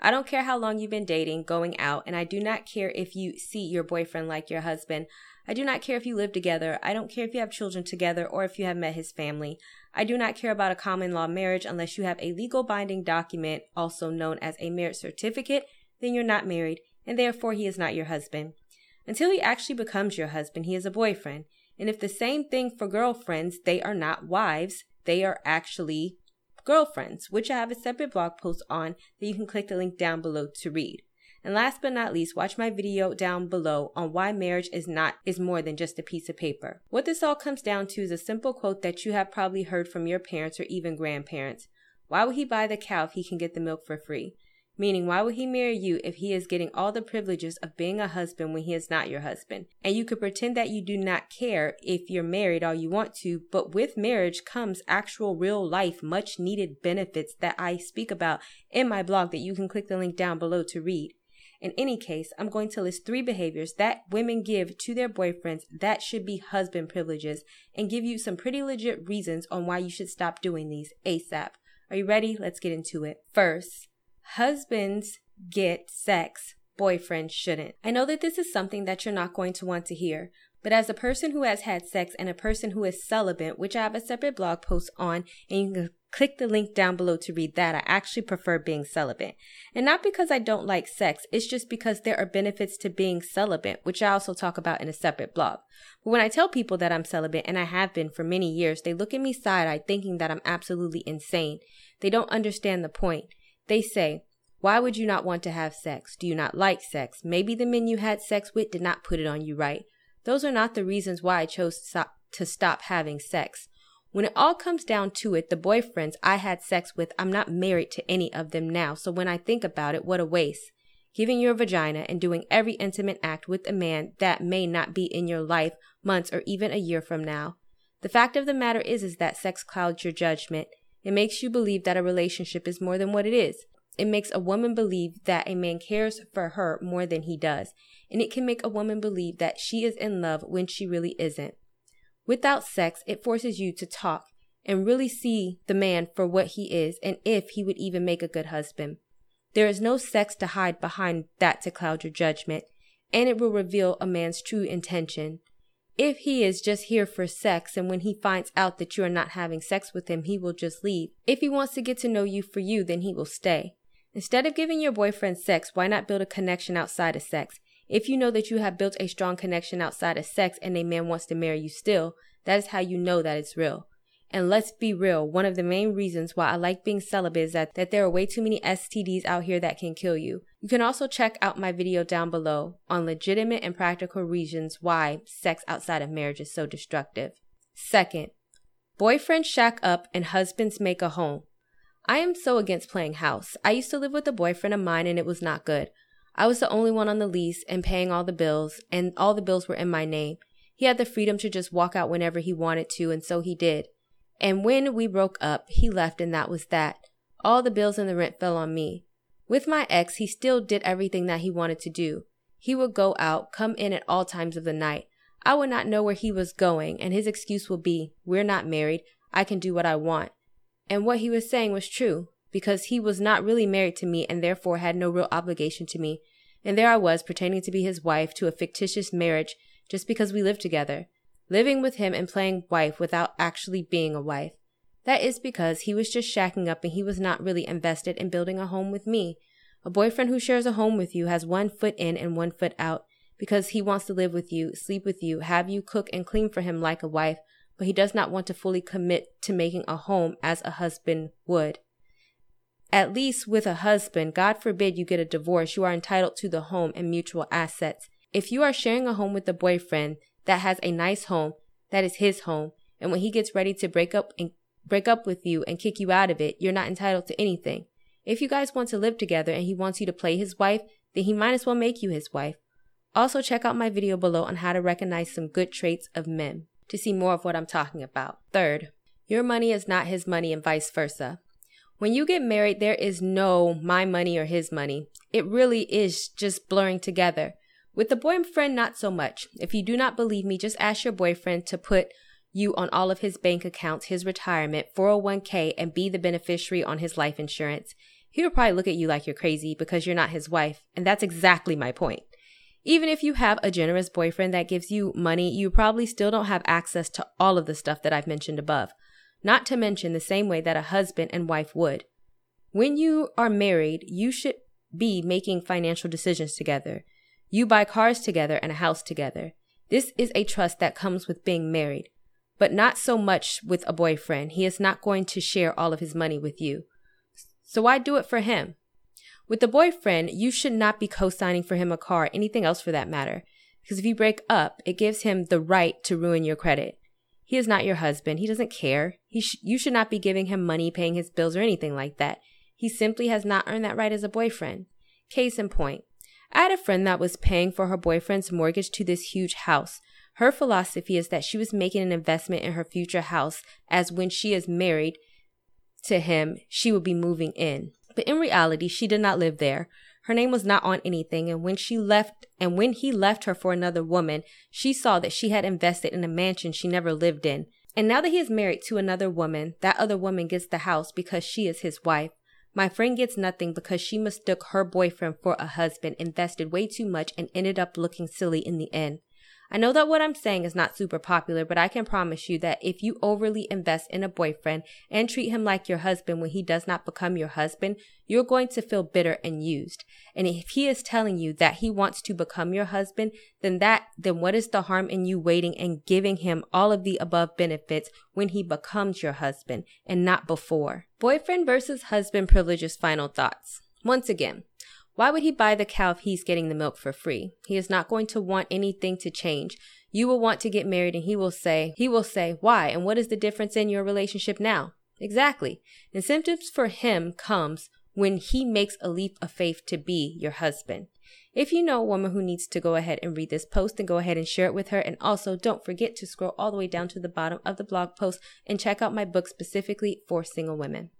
I don't care how long you've been dating, going out, and I do not care if you see your boyfriend like your husband. I do not care if you live together. I don't care if you have children together or if you have met his family. I do not care about a common law marriage unless you have a legal binding document, also known as a marriage certificate, then you're not married, and therefore he is not your husband. Until he actually becomes your husband, he is a boyfriend. And if the same thing for girlfriends, they are not wives, they are actually girlfriends, which I have a separate blog post on that you can click the link down below to read. And last but not least, watch my video down below on why marriage is not is more than just a piece of paper. What this all comes down to is a simple quote that you have probably heard from your parents or even grandparents. Why would he buy the cow if he can get the milk for free? Meaning, why would he marry you if he is getting all the privileges of being a husband when he is not your husband? And you could pretend that you do not care if you're married all you want to, but with marriage comes actual real life, much needed benefits that I speak about in my blog that you can click the link down below to read. In any case, I'm going to list three behaviors that women give to their boyfriends that should be husband privileges and give you some pretty legit reasons on why you should stop doing these ASAP. Are you ready? Let's get into it. First, husbands get sex, boyfriends shouldn't. I know that this is something that you're not going to want to hear, but as a person who has had sex and a person who is celibate, which I have a separate blog post on, and you can click the link down below to read that. I actually prefer being celibate. And not because I don't like sex, it's just because there are benefits to being celibate, which I also talk about in a separate blog. But when I tell people that I'm celibate, and I have been for many years, they look at me side eye thinking that I'm absolutely insane. They don't understand the point. They say, why would you not want to have sex? Do you not like sex? Maybe the men you had sex with did not put it on you right. Those are not the reasons why I chose to stop, to stop having sex. When it all comes down to it, the boyfriends I had sex with, I'm not married to any of them now. So when I think about it, what a waste. Giving your vagina and doing every intimate act with a man that may not be in your life months or even a year from now. The fact of the matter is is that sex clouds your judgment. It makes you believe that a relationship is more than what it is. It makes a woman believe that a man cares for her more than he does and it can make a woman believe that she is in love when she really isn't. Without sex, it forces you to talk and really see the man for what he is and if he would even make a good husband. There is no sex to hide behind that to cloud your judgment, and it will reveal a man's true intention. If he is just here for sex and when he finds out that you are not having sex with him, he will just leave. If he wants to get to know you for you, then he will stay. Instead of giving your boyfriend sex, why not build a connection outside of sex? If you know that you have built a strong connection outside of sex and a man wants to marry you still, that is how you know that it's real. And let's be real, one of the main reasons why I like being celibate is that, that there are way too many STDs out here that can kill you. You can also check out my video down below on legitimate and practical reasons why sex outside of marriage is so destructive. Second, boyfriends shack up and husbands make a home. I am so against playing house. I used to live with a boyfriend of mine and it was not good. I was the only one on the lease and paying all the bills, and all the bills were in my name. He had the freedom to just walk out whenever he wanted to, and so he did. And when we broke up, he left, and that was that. All the bills and the rent fell on me. With my ex, he still did everything that he wanted to do. He would go out, come in at all times of the night. I would not know where he was going, and his excuse would be, We're not married. I can do what I want. And what he was saying was true because he was not really married to me and therefore had no real obligation to me. And there I was, pretending to be his wife to a fictitious marriage just because we lived together, living with him and playing wife without actually being a wife. That is because he was just shacking up and he was not really invested in building a home with me. A boyfriend who shares a home with you has one foot in and one foot out because he wants to live with you, sleep with you, have you cook and clean for him like a wife, but he does not want to fully commit to making a home as a husband would. At least with a husband, God forbid you get a divorce, you are entitled to the home and mutual assets. If you are sharing a home with a boyfriend that has a nice home, that is his home, and when he gets ready to break up and break up with you and kick you out of it, you're not entitled to anything. If you guys want to live together and he wants you to play his wife, then he might as well make you his wife. Also, check out my video below on how to recognize some good traits of men to see more of what I'm talking about. Third, your money is not his money and vice versa. When you get married, there is no my money or his money. It really is just blurring together. With the boyfriend, not so much. If you do not believe me, just ask your boyfriend to put you on all of his bank accounts, his retirement, 401k, and be the beneficiary on his life insurance. He will probably look at you like you're crazy because you're not his wife, and that's exactly my point. Even if you have a generous boyfriend that gives you money, you probably still don't have access to all of the stuff that I've mentioned above not to mention the same way that a husband and wife would. When you are married, you should be making financial decisions together. You buy cars together and a house together. This is a trust that comes with being married, but not so much with a boyfriend. He is not going to share all of his money with you. So why do it for him? With the boyfriend, you should not be co signing for him a car, anything else for that matter. Because if you break up, it gives him the right to ruin your credit. He is not your husband. He doesn't care. He sh- you should not be giving him money, paying his bills, or anything like that. He simply has not earned that right as a boyfriend. Case in point, I had a friend that was paying for her boyfriend's mortgage to this huge house. Her philosophy is that she was making an investment in her future house, as when she is married to him, she would be moving in. But in reality, she did not live there. Her name was not on anything, and when she left and when he left her for another woman, she saw that she had invested in a mansion she never lived in. And now that he is married to another woman, that other woman gets the house because she is his wife. My friend gets nothing because she mistook her boyfriend for a husband, invested way too much, and ended up looking silly in the end. I know that what I'm saying is not super popular, but I can promise you that if you overly invest in a boyfriend and treat him like your husband when he does not become your husband, you're going to feel bitter and used. And if he is telling you that he wants to become your husband, then that, then what is the harm in you waiting and giving him all of the above benefits when he becomes your husband and not before? Boyfriend versus husband privileges final thoughts. Once again, why would he buy the cow if he's getting the milk for free? He is not going to want anything to change. You will want to get married and he will say, he will say, why? And what is the difference in your relationship now? Exactly. Incentives for him comes when he makes a leap of faith to be your husband. If you know a woman who needs to go ahead and read this post, then go ahead and share it with her. And also don't forget to scroll all the way down to the bottom of the blog post and check out my book specifically for single women.